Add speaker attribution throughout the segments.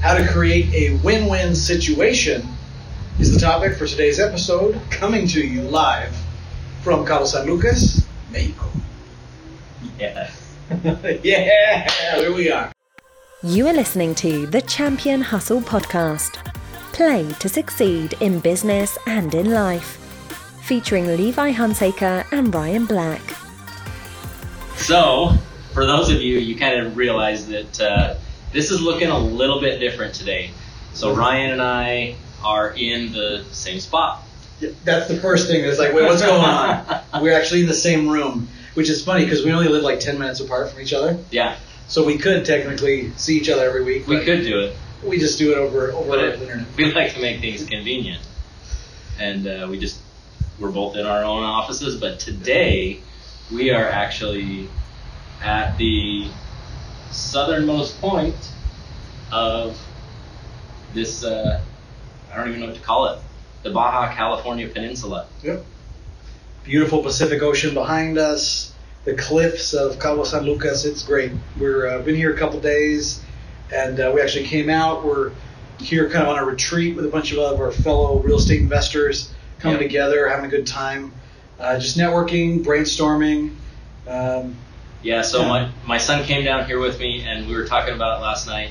Speaker 1: How to create a win win situation is the topic for today's episode, coming to you live from Cabo San Lucas, Mexico.
Speaker 2: Yeah.
Speaker 1: yeah, here we are.
Speaker 3: You are listening to the Champion Hustle podcast. Play to succeed in business and in life. Featuring Levi Hunsaker and Ryan Black.
Speaker 2: So, for those of you, you kind of realize that uh, this is looking a little bit different today. So, Ryan and I are in the same spot.
Speaker 1: That's the first thing. It's like, wait, what's going on? We're actually in the same room, which is funny because we only live like 10 minutes apart from each other.
Speaker 2: Yeah,
Speaker 1: So we could technically see each other every week.
Speaker 2: we could do it,
Speaker 1: We just do it over over
Speaker 2: but
Speaker 1: the internet.
Speaker 2: we like to make things convenient. And uh, we just, we're both in our own offices, but today we are actually at the southernmost point of this, uh, I don't even know what to call it, the Baja California Peninsula.
Speaker 1: Yep. Beautiful Pacific Ocean behind us. The cliffs of Cabo San Lucas. It's great. We've uh, been here a couple days, and uh, we actually came out. We're here kind of on a retreat with a bunch of our fellow real estate investors coming
Speaker 2: Yep.
Speaker 1: together, having a good time, uh, just networking, brainstorming. Um,
Speaker 2: Yeah, so
Speaker 1: Yeah.
Speaker 2: my, my son came down here with me, and we were talking about it last night.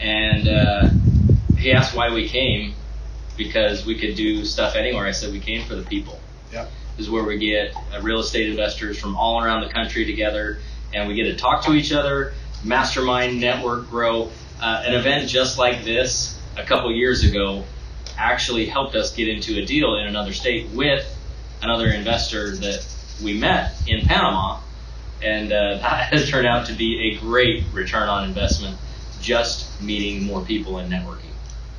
Speaker 2: And uh, he asked why we came, because we could do stuff anywhere. I said we came for the people.
Speaker 1: Yep.
Speaker 2: This is where we get uh, real estate investors from all around the country together, and we get to talk to each other, mastermind, network, grow. Uh, an event just like this a couple years ago actually helped us get into a deal in another state with another investor that we met in Panama and uh, that has turned out to be a great return on investment just meeting more people and networking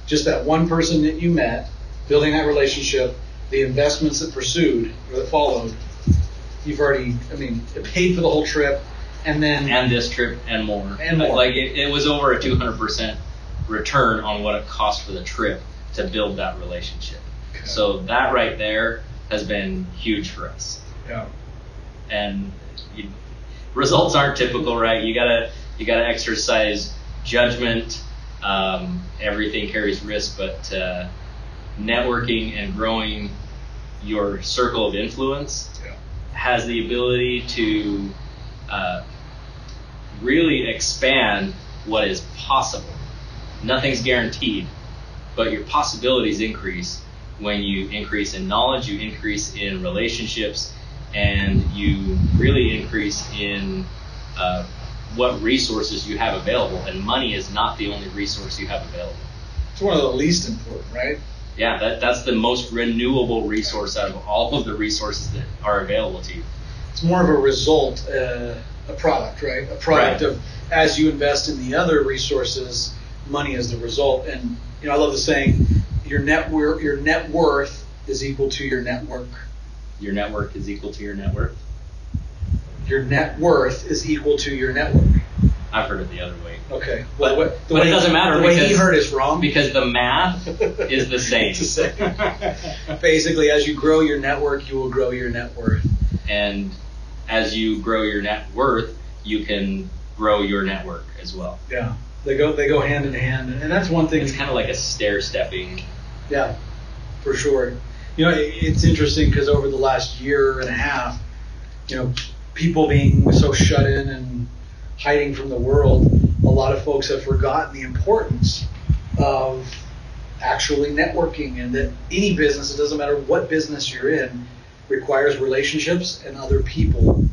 Speaker 1: just that one person that you met, building that relationship, the investments that pursued or that followed. You've already, I mean, it paid for the whole trip, and then
Speaker 2: and this trip and more
Speaker 1: And more.
Speaker 2: like it, it was over a 200% return on what it cost for the trip to build that relationship
Speaker 1: Okay.
Speaker 2: so that right there has been huge for us
Speaker 1: yeah.
Speaker 2: and you, results aren't typical, right? You gotta you gotta exercise judgment. Um, everything carries risk, but uh, networking and growing your circle of influence
Speaker 1: Yeah.
Speaker 2: has the ability to uh, really expand what is possible. Nothing's guaranteed, but your possibilities increase when you increase in knowledge, you increase in relationships, and you really increase in uh, what resources you have available. And money is not the only resource you have available.
Speaker 1: It's one of the least important, right?
Speaker 2: Yeah, that, that's the most renewable resource out of all of the resources that are available to you.
Speaker 1: It's more of a result, uh, a product, right? A product
Speaker 2: Right.
Speaker 1: of as you invest in the other resources, money is the result. And you know, I love the saying, your net your net worth is equal to your network.
Speaker 2: Your network is equal to your net worth.
Speaker 1: Your net worth is equal to your network.
Speaker 2: I've heard it the other way.
Speaker 1: Okay.
Speaker 2: But-
Speaker 1: what- the
Speaker 2: but it doesn't matter
Speaker 1: The way he
Speaker 2: because-
Speaker 1: heard is wrong.
Speaker 2: Because the math is the same.
Speaker 1: The same. Basically, as you grow your network, you will grow your net worth.
Speaker 2: and as you grow your net worth, you can grow your network as well.
Speaker 1: Yeah. They go they go hand in hand, and that's one thing.
Speaker 2: It's kind of like a stair stepping.
Speaker 1: Yeah, for sure. You know, it, it's interesting because over the last year and a half, you know, people being so shut in and hiding from the world, a lot of folks have forgotten the importance of actually networking and that any business, it doesn't matter what business you're in, requires relationships and other people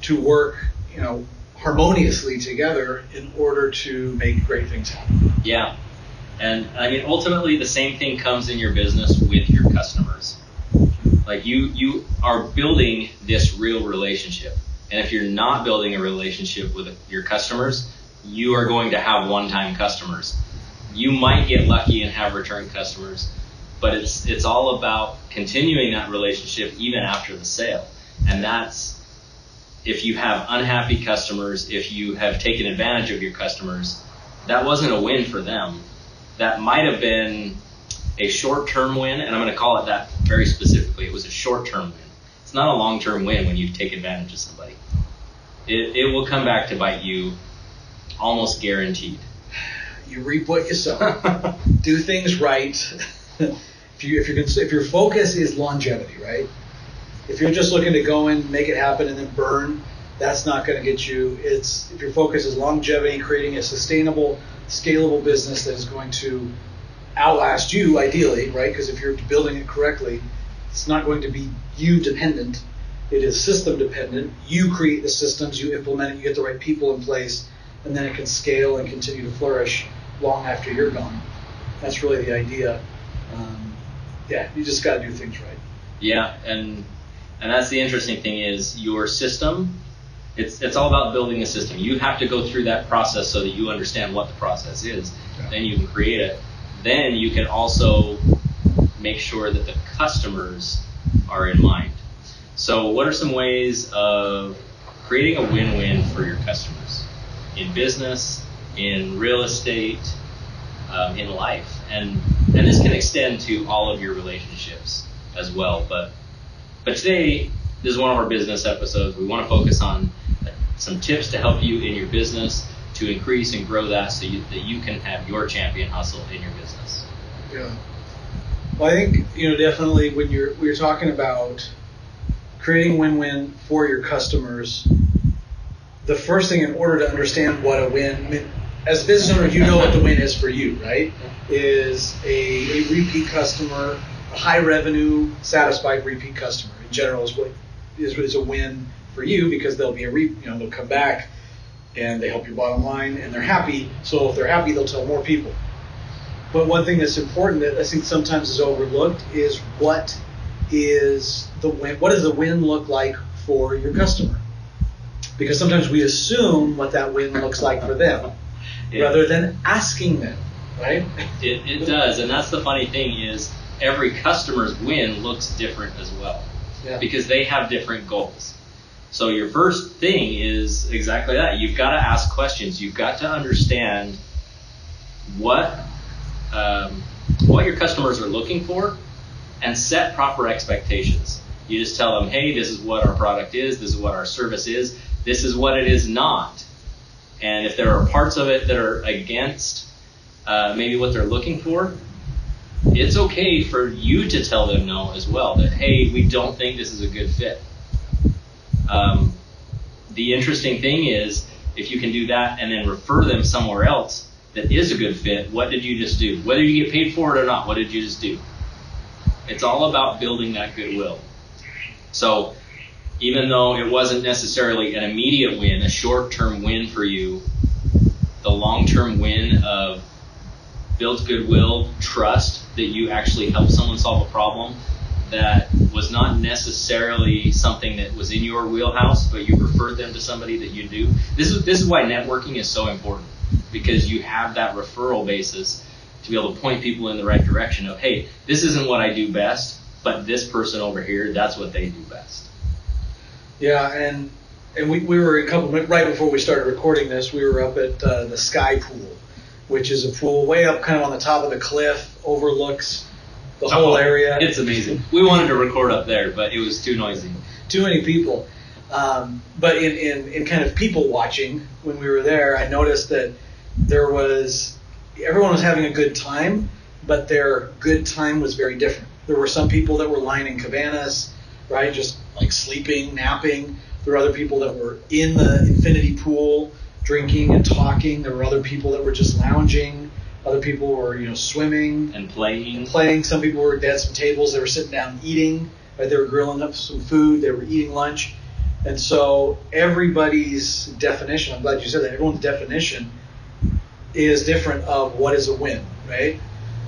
Speaker 1: to work, you know, harmoniously together in order to make great things happen.
Speaker 2: Yeah. And I mean, ultimately, the same thing comes in your business with customers. Like you, you are building this real relationship, and if you're not building a relationship with your customers, you are going to have one-time customers. You might get lucky and have return customers, but it's it's all about continuing that relationship even after the sale, and that's if you have unhappy customers, if you have taken advantage of your customers, that wasn't a win for them. That might have been a short term win, and I'm going to call it that very specifically. It was a short term win. It's not a long term win when you take advantage of somebody. It, it will come back to bite you almost guaranteed.
Speaker 1: You reap what you sow. do things right. if you if you're, if your focus is longevity, right? If you're just looking to go in, make it happen, and then burn, that's not going to get you. It's if your focus is longevity, creating a sustainable, scalable business that is going to outlast you, ideally, right? Because if you're building it correctly, it's not going to be you dependent. It is system dependent. You create the systems, you implement it, you get the right people in place, and then it can scale and continue to flourish long after you're gone. That's really the idea. Um, yeah, you just got to do things right.
Speaker 2: Yeah, and and that's the interesting thing is your system. It's it's all about building a system. You have to go through that process so that you understand what the process is.
Speaker 1: Yeah.
Speaker 2: Then you can create it. Then you can also make sure that the customers are in mind. So, what are some ways of creating a win-win for your customers in business, in real estate, um, in life, and and this can extend to all of your relationships as well. But but today this is one of our business episodes. We want to focus on some tips to help you in your business to increase and grow that so you, that you can have your champion hustle in your business.
Speaker 1: Yeah. Well, I think you know definitely when you're when you're talking about creating win-win for your customers, the first thing in order to understand what a win, I mean, as a business owner, you know what the win is for you, right? Is a, a repeat customer, a high revenue, satisfied repeat customer in general is what is, is a win for you because they'll be a re, you know they'll come back and they help your bottom line and they're happy. So if they're happy, they'll tell more people. But one thing that's important that I think sometimes is overlooked is what is the win? What does the win look like for your customer? Because sometimes we assume what that win looks like for them,
Speaker 2: Yeah.
Speaker 1: rather than asking them, right?
Speaker 2: It, it does, and that's the funny thing is every customer's win looks different as well
Speaker 1: Yeah.
Speaker 2: because they have different goals. So your first thing is exactly that. You've got to ask questions. You've got to understand what um, what your customers are looking for, and set proper expectations. You just tell them, hey, this is what our product is. This is what our service is. This is what it is not. And if there are parts of it that are against uh, maybe what they're looking for, it's okay for you to tell them no as well. That hey, we don't think this is a good fit. Um, the interesting thing is if you can do that and then refer them somewhere else that is a good fit, what did you just do? Whether you get paid for it or not, what did you just do? It's all about building that goodwill. So even though it wasn't necessarily an immediate win, a short term win for you, the long term win of built goodwill, trust that you actually help someone solve a problem that was not necessarily something that was in your wheelhouse, but you referred them to somebody that you do. This is this is why networking is so important because you have that referral basis to be able to point people in the right direction of, hey, this isn't what I do best, but this person over here, that's what they do best.
Speaker 1: Yeah, and and we, we were a couple right before we started recording this. We were up at uh, the Sky Pool, which is a pool way up, kind of on the top of the cliff, overlooks the whole
Speaker 2: Oh,
Speaker 1: area.
Speaker 2: It's amazing. We wanted to record up there, but it was too noisy.
Speaker 1: too many people. Um, but in, in, in kind of people watching, when we were there, I noticed that there was everyone was having a good time, but their good time was very different. There were some people that were lying in cabanas, right, just like sleeping, napping. There were other people that were in the infinity pool, drinking and talking. There were other people that were just lounging. Other people were, you know, swimming
Speaker 2: And playing.
Speaker 1: playing. Some people were they had some tables. They were sitting down eating. Right? They were grilling up some food. They were eating lunch. And so everybody's definition. I'm glad you said that. Everyone's definition is different of what is a win. Right?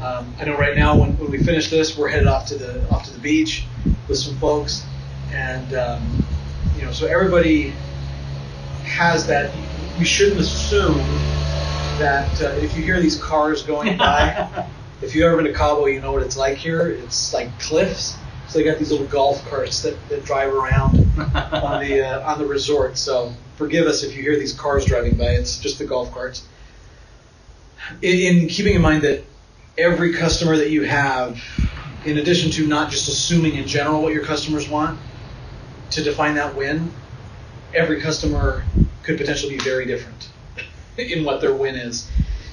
Speaker 1: Um, I know right now when, when we finish this, we're headed off to the off to the beach with some folks, and um, you know, so everybody has that. We shouldn't assume that uh, if you hear these cars going by. If you've ever been to Cabo, you know what it's like here. It's like cliffs. So they got these little golf carts that, that drive around on the uh, on the resort. So forgive us if you hear these cars driving by. It's just the golf carts. In, in keeping in mind that every customer that you have, in addition to not just assuming in general what your customers want, to define that win, every customer could potentially be very different in what their win is.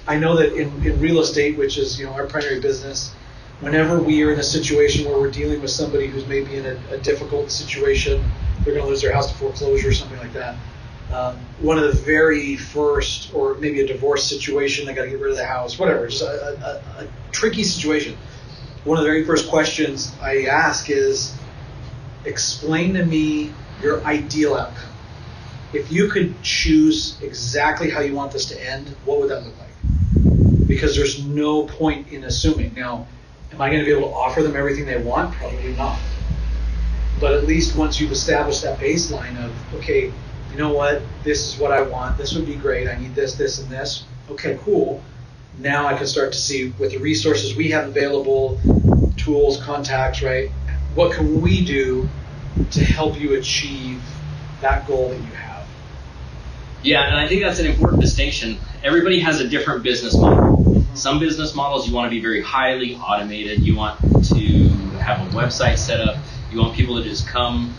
Speaker 1: I know that in, in real estate, which is you know our primary business, whenever we are in a situation where we're dealing with somebody who's maybe in a, a difficult situation, they're going to lose their house to foreclosure or something like that. Um, one of the very first, or maybe a divorce situation, they got to get rid of the house, whatever, just a, a, a tricky situation. One of the very first questions I ask is, explain to me your ideal outcome. If you could choose exactly how you want this to end, what would that look like? Because there's no point in assuming. Now, am I going to be able to offer them everything they want? Probably not. But at least once you've established that baseline of, okay, you know what, this is what I want, this would be great, I need this, this, and this. Okay, cool. Now I can start to see with the resources we have available, tools, contacts, right? What can we do to help you achieve that goal that you have?
Speaker 2: Yeah, and I think that's an important distinction. Everybody has a different business model. Some business models you want to be very highly automated. You want to have a website set up. You want people to just come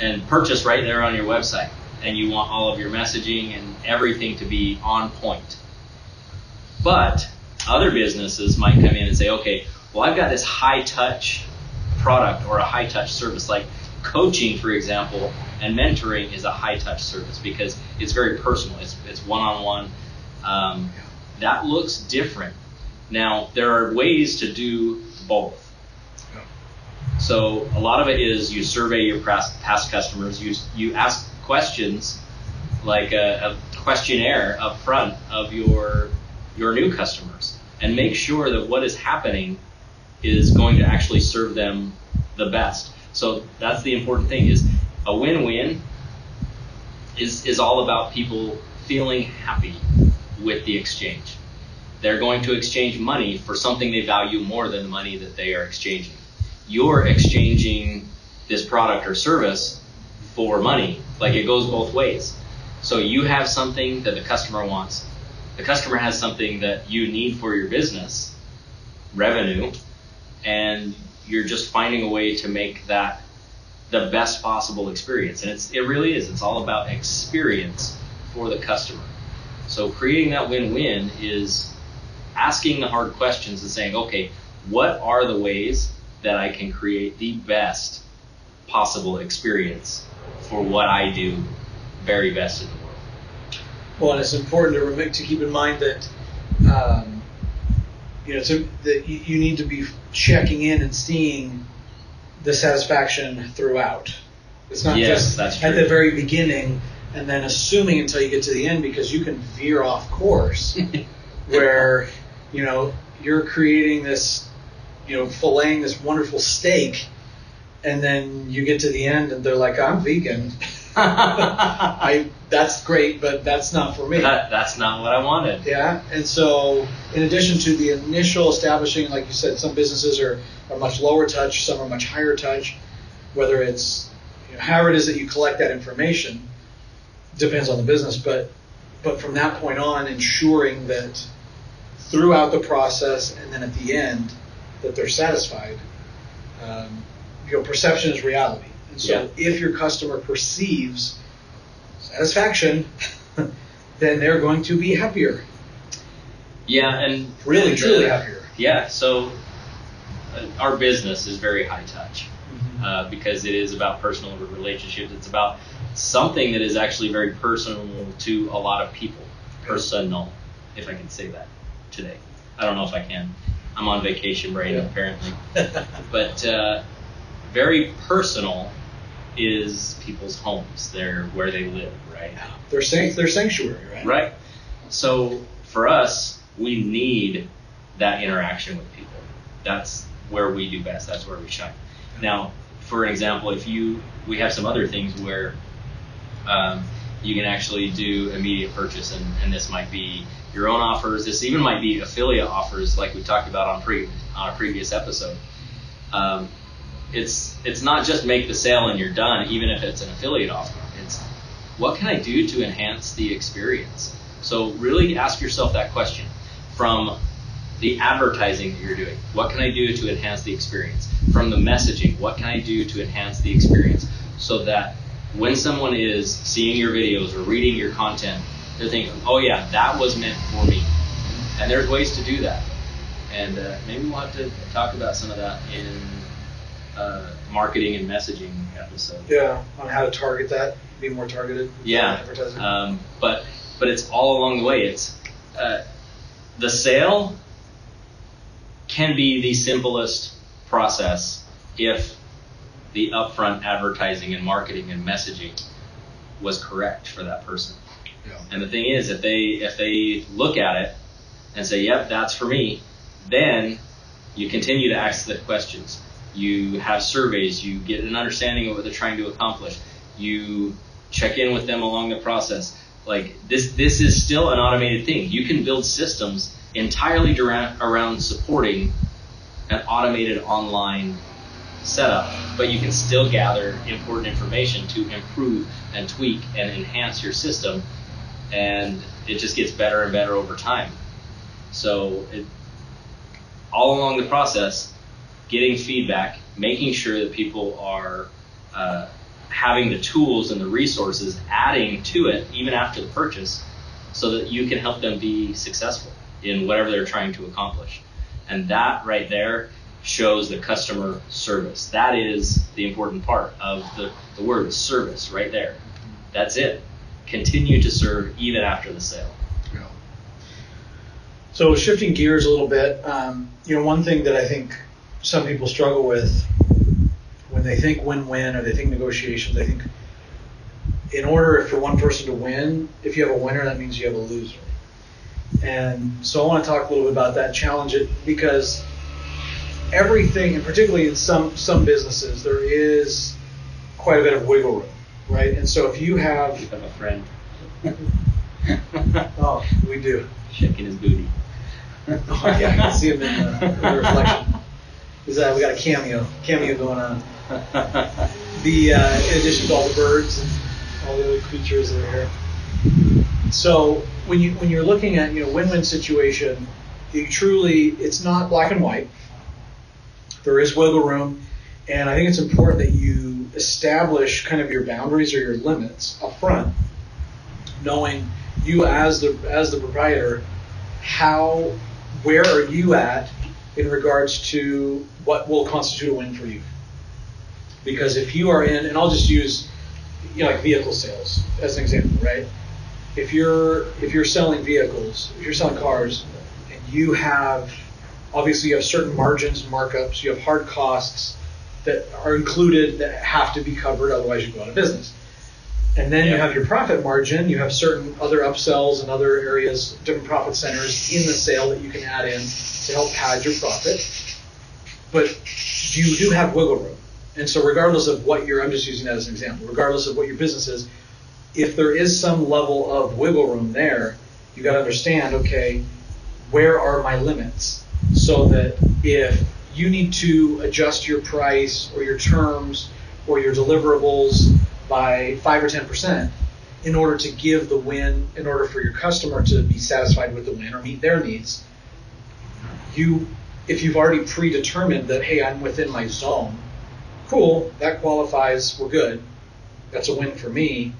Speaker 2: and purchase right there on your website and you want all of your messaging and everything to be on point. But other businesses might come in and say, okay, well, I've got this high touch product or a high touch service, like coaching, for example, and mentoring is a high touch service because it's very personal. It's it's one on one. That looks different. Now there are ways to do both. So a lot of it is you survey your past, customers. You you ask questions, like a, a questionnaire up front of your your new customers, and make sure that what is happening is going to actually serve them the best. So that's the important thing is a win-win is is all about people feeling happy with the exchange. They're going to exchange money for something they value more than the money that they are exchanging. You're exchanging this product or service for money. Like it goes both ways. So you have something that the customer wants. The customer has something that you need for your business, revenue, and you're just finding a way to make that the best possible experience. And it's it really is. It's all about experience for the customer. So creating that win-win is asking the hard questions and saying, okay, what are the ways that I can create the best possible experience for what I do very best in the world.
Speaker 1: Well, and it's important to, to keep in mind that um, you know that you need to be checking in and seeing the satisfaction throughout. It's not
Speaker 2: yes,
Speaker 1: just at the very beginning and then assuming until you get to the end because you can veer off course where you know you're creating this you know filleting this wonderful steak and then you get to the end and they're like, I'm vegan. I that's great, but that's not for me.
Speaker 2: That, that's not what I wanted.
Speaker 1: Yeah, and so in addition to the initial establishing, like you said, some businesses are, are much lower touch, some are much higher touch. Whether it's you know, however it is that you collect that information depends on the business, but but from that point on, ensuring that throughout the process and then at the end that they're satisfied. Um, you know, perception is reality. And so yeah. if your customer perceives satisfaction, then they're going to be happier.
Speaker 2: Yeah, and
Speaker 1: really,
Speaker 2: and,
Speaker 1: truly happier.
Speaker 2: Yeah, so uh, our business is very high touch mm-hmm. uh, because it is about personal relationships. It's about something that is actually very personal to a lot of people. Personal, if I can say that today. I don't know if I can. I'm on vacation brain yeah. apparently, but uh, very personal is people's homes. They're where they live, right?
Speaker 1: They're san- they're sanctuary, right?
Speaker 2: Right. So for us, we need that interaction with people. That's where we do best. That's where we shine. Now, for an example, if you we have some other things where um, you can actually do immediate purchase, and, and this might be your own offers. This even might be affiliate offers, like we talked about on pre on a previous episode. Um, it's it's not just make the sale and you're done, even if it's an affiliate offer. It's what can I do to enhance the experience? So really ask yourself that question from the advertising that you're doing. What can I do to enhance the experience? From the messaging, what can I do to enhance the experience so that when someone is seeing your videos or reading your content, they're thinking, oh yeah, that was meant for me. And there's ways to do that. And uh, maybe we'll have to talk about some of that in uh, marketing and messaging episode.
Speaker 1: Yeah, on how to target that, be more targeted.
Speaker 2: Yeah.
Speaker 1: Advertising.
Speaker 2: Um, but but it's all along the way. It's uh, the sale can be the simplest process if the upfront advertising and marketing and messaging was correct for that person.
Speaker 1: Yeah.
Speaker 2: And the thing is, if they if they look at it and say, "Yep, that's for me," then you continue to ask the questions. You have surveys. You get an understanding of what they're trying to accomplish. You check in with them along the process. Like this, this is still an automated thing. You can build systems entirely around, supporting an automated online setup, but you can still gather important information to improve and tweak and enhance your system, and it just gets better and better over time. So, it, all along the process, getting feedback, making sure that people are uh, having the tools and the resources, adding to it even after the purchase, so that you can help them be successful in whatever they're trying to accomplish. And that right there shows the customer service. That is the important part of the, the word service right there. That's it. Continue to serve even after the sale.
Speaker 1: So shifting gears a little bit, um, you know, one thing that I think some people struggle with when they think win-win or they think negotiations, they think in order for one person to win, if you have a winner, that means you have a loser. And so I want to talk a little bit about that challenge it because everything, and particularly in some some businesses, there is quite a bit of wiggle room, right? And so if you have,
Speaker 2: You have a friend
Speaker 1: oh, we do.
Speaker 2: shaking his booty.
Speaker 1: Oh, yeah, I can see him in the, in the reflection. Is that we got a cameo, cameo going on. The uh, in addition to all the birds and all the other creatures that are here. So when you when you're looking at you know win-win situation, you truly it's not black and white. There is wiggle room, and I think it's important that you establish kind of your boundaries or your limits up front, knowing you as the as the proprietor how where are you at in regards to what will constitute a win for you? Because if you are in, and I'll just use, you know, like vehicle sales as an example, right? If you're if you're selling vehicles, if you're selling cars, and you have obviously you have certain margins, and markups, you have hard costs that are included that have to be covered, otherwise you go out of business. And then you have your profit margin, you have certain other upsells and other areas, different profit centers in the sale that you can add in to help pad your profit. But you do have wiggle room. And so regardless of what your I'm just using that as an example, regardless of what your business is, if there is some level of wiggle room there, you gotta understand, okay, where are my limits? So that if you need to adjust your price or your terms or your deliverables by five or ten percent in order to give the win, in order for your customer to be satisfied with the win or meet their needs, you if you've already predetermined that hey, I'm within my zone, cool, that qualifies, we're good. That's a win for me.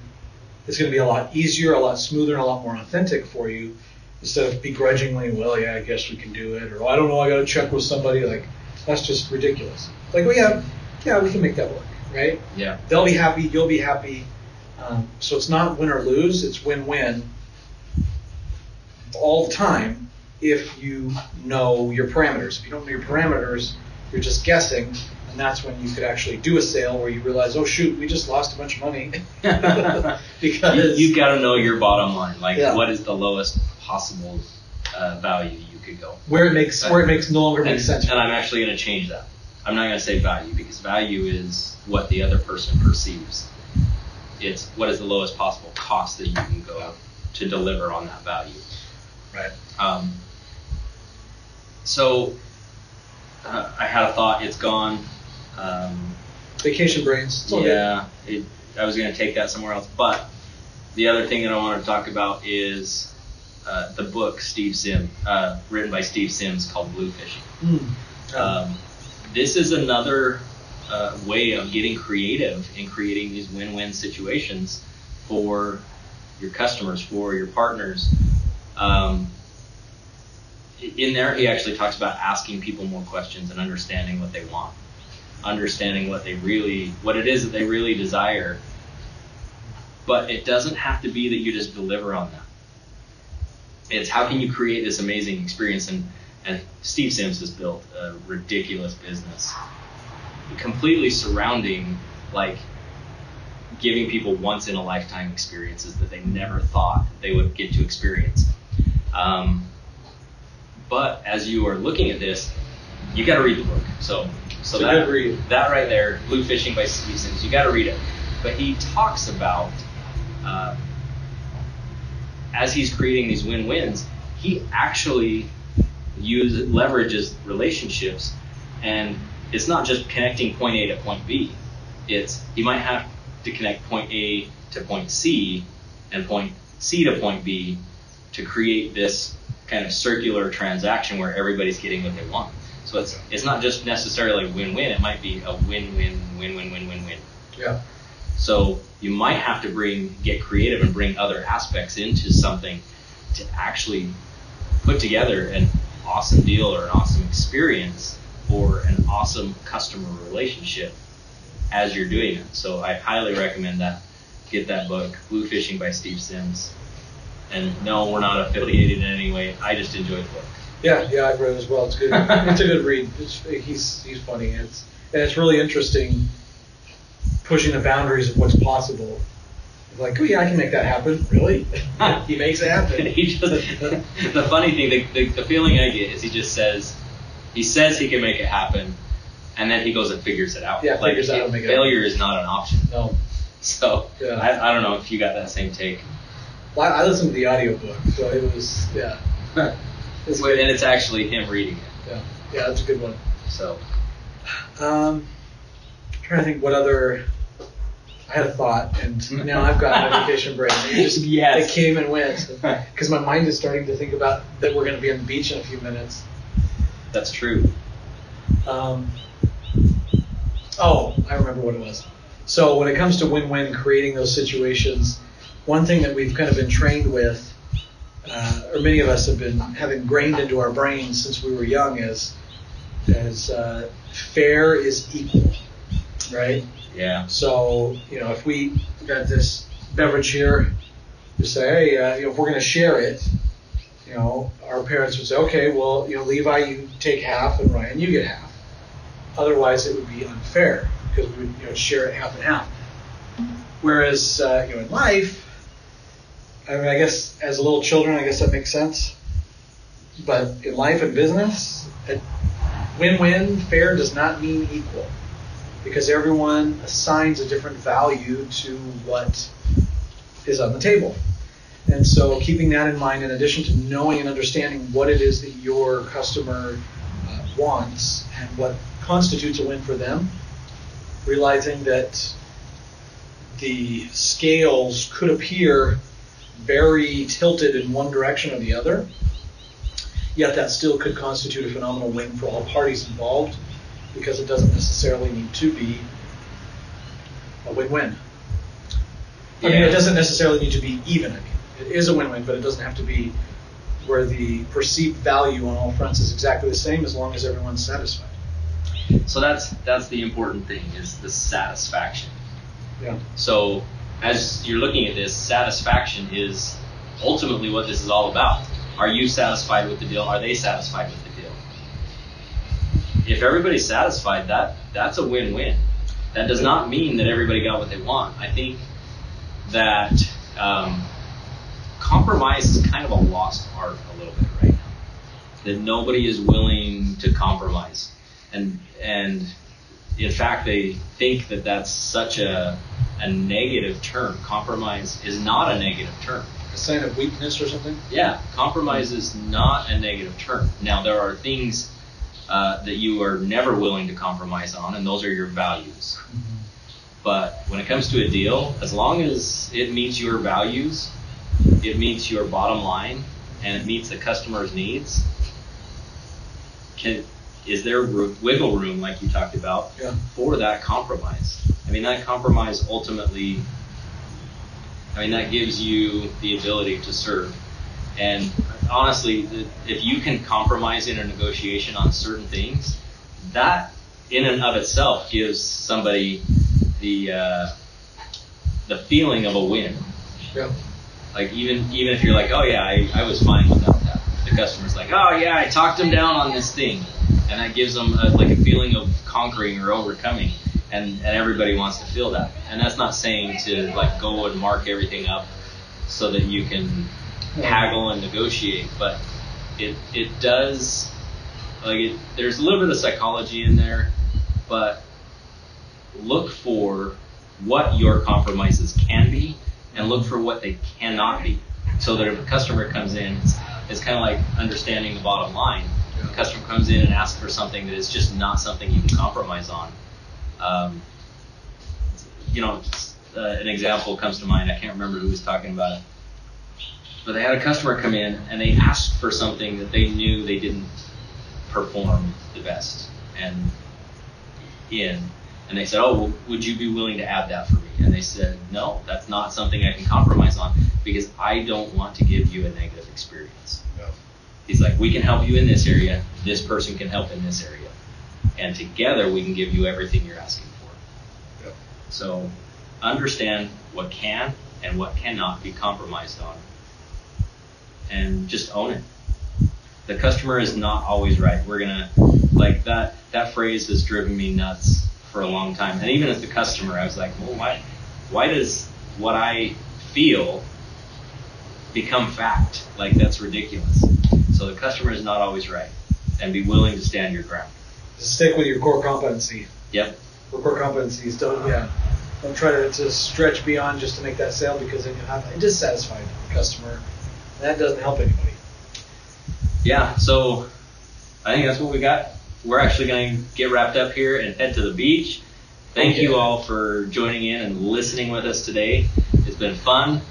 Speaker 1: It's going to be a lot easier, a lot smoother, and a lot more authentic for you instead of begrudgingly, well, yeah, I guess we can do it, or I don't know, I got to check with somebody. Like, that's just ridiculous. Like, well, yeah, yeah, we can make that work, right?
Speaker 2: Yeah.
Speaker 1: They'll be happy, you'll be happy. Um, so it's not win or lose, it's win win all the time if you know your parameters. If you don't know your parameters, you're just guessing, and that's when you could actually do a sale where you realize, oh shoot, we just lost a bunch of money because
Speaker 2: you, have got to know your bottom line. Like,
Speaker 1: Yeah.
Speaker 2: what is the lowest possible uh, value you could go?
Speaker 1: where it makes where it makes no longer
Speaker 2: And,
Speaker 1: makes sense.
Speaker 2: and I'm actually going to change that. I'm not going to say value because value is what the other person perceives. It's what is the lowest possible cost that you can go to deliver on that value.
Speaker 1: right.
Speaker 2: Um, so uh, I had a thought. It's gone. Um,
Speaker 1: Vacation brains.
Speaker 2: Yeah, it, I was going to take that somewhere else. But the other thing that I want to talk about is uh, the book Steve Sim, uh, written by Steve Sims called Bluefishing.
Speaker 1: Mm.
Speaker 2: Um, this is another uh, way of getting creative in creating these win-win situations for your customers, for your partners. Um, in there, he actually talks about asking people more questions and understanding what they want, understanding what they really, what it is that they really desire. But it doesn't have to be that you just deliver on that. It's how can you create this amazing experience? And, and Steve Sims has built a ridiculous business completely surrounding like giving people once in a lifetime experiences that they never thought they would get to experience. Um, but as you are looking at this, you got to read the book. So, so that that right there, Bluefishing by Steve Sims, you got to read it. But he talks about uh, as he's creating these win-wins, he actually uses leverages relationships, and it's not just connecting point A to point B. It's he might have to connect point A to point C and point C to point B to create this kind of circular transaction where everybody's getting what they want. So it's it's not just necessarily win-win. It might be a win-win, win-win, win-win-win.
Speaker 1: Yeah.
Speaker 2: So you might have to bring get creative and bring other aspects into something to actually put together an awesome deal or an awesome experience or an awesome customer relationship as you're doing it. So I highly recommend that. Get that book, Bluefishing by Steve Sims. And no, we're not affiliated in any way. I just enjoy the book.
Speaker 1: Yeah, yeah, I've read it as well. It's good. it's a good read. It's, he's he's funny. It's and it's really interesting pushing the boundaries of what's possible. Like, oh yeah, I can make that happen. Really? he makes it happen.
Speaker 2: he just, the funny thing, the, the, the feeling I get is he just says, he says he can make it happen, and then he goes and figures it out.
Speaker 1: Yeah,
Speaker 2: like
Speaker 1: figures out it
Speaker 2: failure is not an option.
Speaker 1: no,
Speaker 2: So
Speaker 1: Yeah.
Speaker 2: I, I don't know if you got that same take.
Speaker 1: well, I listened to the audiobook, so it was yeah, it's
Speaker 2: and it's actually him reading it.
Speaker 1: yeah, yeah, that's a good one.
Speaker 2: So
Speaker 1: Um, trying to think what other. I had a thought, and now I've got my vacation brain. It just
Speaker 2: Yes.
Speaker 1: it came and went because my mind is starting to think about that we're going to be on the beach in a few minutes.
Speaker 2: That's true.
Speaker 1: Um, oh, I remember what it was. So when it comes to win-win, creating those situations, one thing that we've kind of been trained with, uh, or many of us have been have ingrained into our brains since we were young, is is uh, fair is equal, right?
Speaker 2: Yeah.
Speaker 1: So you know, if we got this beverage here, you say, hey, uh, you know, if we're going to share it, you know, our parents would say, okay, well, you know, Levi, you take half, and Ryan, you get half. Otherwise, it would be unfair because we would, you know, share it half and half. Whereas, uh, you know, in life, I mean, I guess as little children, I guess that makes sense. But in life and business, win-win, fair does not mean equal because everyone assigns a different value to what is on the table. And so, keeping that in mind, in addition to knowing and understanding what it is that your customer uh, wants and what constitutes a win for them, realizing that the scales could appear very tilted in one direction or the other, yet that still could constitute a phenomenal win for all parties involved because it doesn't necessarily need to be a win-win. I mean, it doesn't necessarily need to be even. I mean, it is a win-win, but it doesn't have to be where the perceived value on all fronts is exactly the same as long as everyone's satisfied.
Speaker 2: So that's that's the important thing is the satisfaction.
Speaker 1: Yeah.
Speaker 2: So as you're looking at this, satisfaction is ultimately what this is all about. Are you satisfied with the deal? Are they satisfied with the deal? If everybody's satisfied, that that's a win-win. That does not mean that everybody got what they want. I think that um, compromise is kind of a lost art a little bit right now. That nobody is willing to compromise, and and in fact they think that that's such a a negative term. Compromise is not a negative term.
Speaker 1: A sign of weakness or something?
Speaker 2: Yeah, compromise is not a negative term. Now, there are things uh, that you are never willing to compromise on, and those are your values. But when it comes to a deal, as long as it meets your values, it meets your bottom line, and it meets the customer's needs, can is there wiggle room, like you talked about,
Speaker 1: Yeah.
Speaker 2: for that compromise? I mean, that compromise ultimately, I mean, that gives you the ability to serve And honestly, if you can compromise in a negotiation on certain things, that in and of itself gives somebody the uh, the feeling of a win.
Speaker 1: Yeah.
Speaker 2: Like even even if you're like, oh yeah, I, I was fine without that. The customer's like, oh yeah, I talked them down on this thing, and that gives them a, like a feeling of conquering or overcoming, and and everybody wants to feel that. And that's not saying to like go and mark everything up so that you can haggle and negotiate, but it it does like it, there's a little bit of psychology in there, but look for what your compromises can be and look for what they cannot be. So that if a customer comes in, it's, it's kind of like understanding the bottom line. If a customer comes in and asks for something that is just not something you can compromise on. Um, you know, uh, an example comes to mind. I can't remember who was talking about it. But they had a customer come in and they asked for something that they knew they didn't perform the best and in. And they said, "Oh, well, would you be willing to add that for me?" And they said, "No, that's not something I can compromise on because I don't want to give you a negative experience." He's like, "We can help you in this area. This person can help in this area, and together we can give you everything you're asking for." So, understand what can and what cannot be compromised on, and just own it. The customer is not always right. We're gonna like that. That phrase has driven me nuts for a long time. And even as the customer, I was like, well, why, why does what I feel become fact? Like that's ridiculous. So the customer is not always right, and be willing to stand your ground.
Speaker 1: Just stick with your core competency.
Speaker 2: Yep.
Speaker 1: Your core competencies don't yeah. Don't try to, to stretch beyond just to make that sale because then you have a dissatisfied customer. That doesn't help anybody.
Speaker 2: Yeah. So I think that's what we got. We're actually going to get wrapped up here and head to the beach. Thank you all for joining in and listening with us today. It's been fun,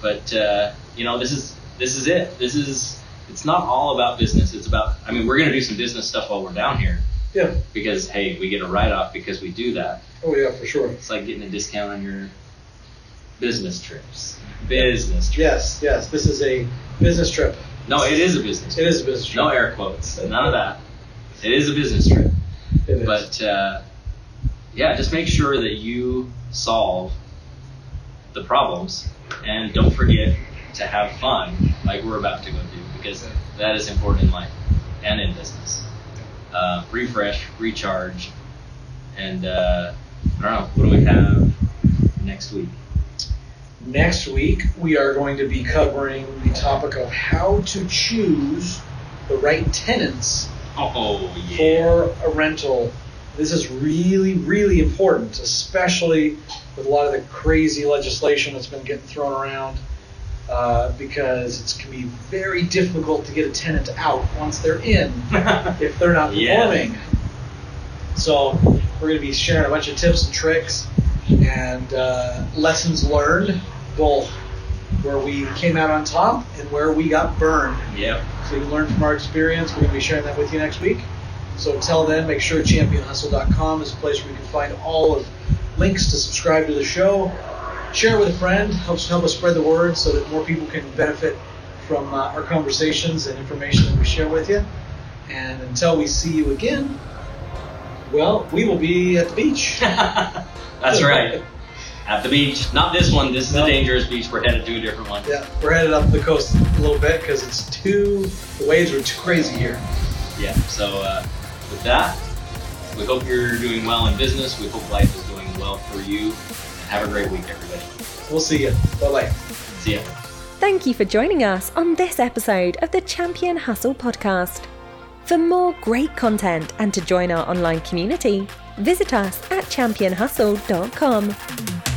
Speaker 2: but uh, you know this is this is it. This is it's not all about business. It's about I mean we're going to do some business stuff while we're down here
Speaker 1: Yeah.
Speaker 2: because hey we get a write off because we do that.
Speaker 1: Oh yeah, for sure.
Speaker 2: It's like getting a discount on your business trips. Business trips.
Speaker 1: Yes, yes. This is a business trip.
Speaker 2: No, it is a business.
Speaker 1: It
Speaker 2: Trip.
Speaker 1: is a business trip.
Speaker 2: No air quotes. None of that. It is a business trip.
Speaker 1: It.
Speaker 2: But uh, yeah, just make sure that you solve the problems and don't forget to have fun like we're about to go do because that is important in life and in business. Uh, refresh, recharge, and uh, I don't know, what do we have next week?
Speaker 1: Next week, we are going to be covering the topic of how to choose the right tenants
Speaker 2: Oh, yeah.
Speaker 1: for a rental. This is really, really important, especially with a lot of the crazy legislation that's been getting thrown around, uh, because it can be very difficult to get a tenant out once they're in if they're not
Speaker 2: Yeah.
Speaker 1: performing. So we're going to be sharing a bunch of tips and tricks and uh, lessons learned, both where we came out on top and where we got burned.
Speaker 2: Yep.
Speaker 1: So you can learn from our experience. We're going to be sharing that with you next week. So until then, make sure championhustle.com is a place where you can find all of links to subscribe to the show. Share it with a friend. Helps help us spread the word so that more people can benefit from uh, our conversations and information that we share with you. And until we see you again, well, we will be at the beach.
Speaker 2: That's right. At the beach. Not this one. This is
Speaker 1: No.
Speaker 2: a dangerous beach. We're headed to a different one.
Speaker 1: Yeah, we're headed up the coast a little bit because it's too the waves are too crazy here.
Speaker 2: Yeah. So uh, with that, we hope you're doing well in business. We hope life is going well for you. And have a great week, everybody.
Speaker 1: We'll see you. Bye bye.
Speaker 2: See ya.
Speaker 3: Thank you for joining us on this episode of the Champion Hustle podcast. For more great content and to join our online community, visit us at championhustle.com.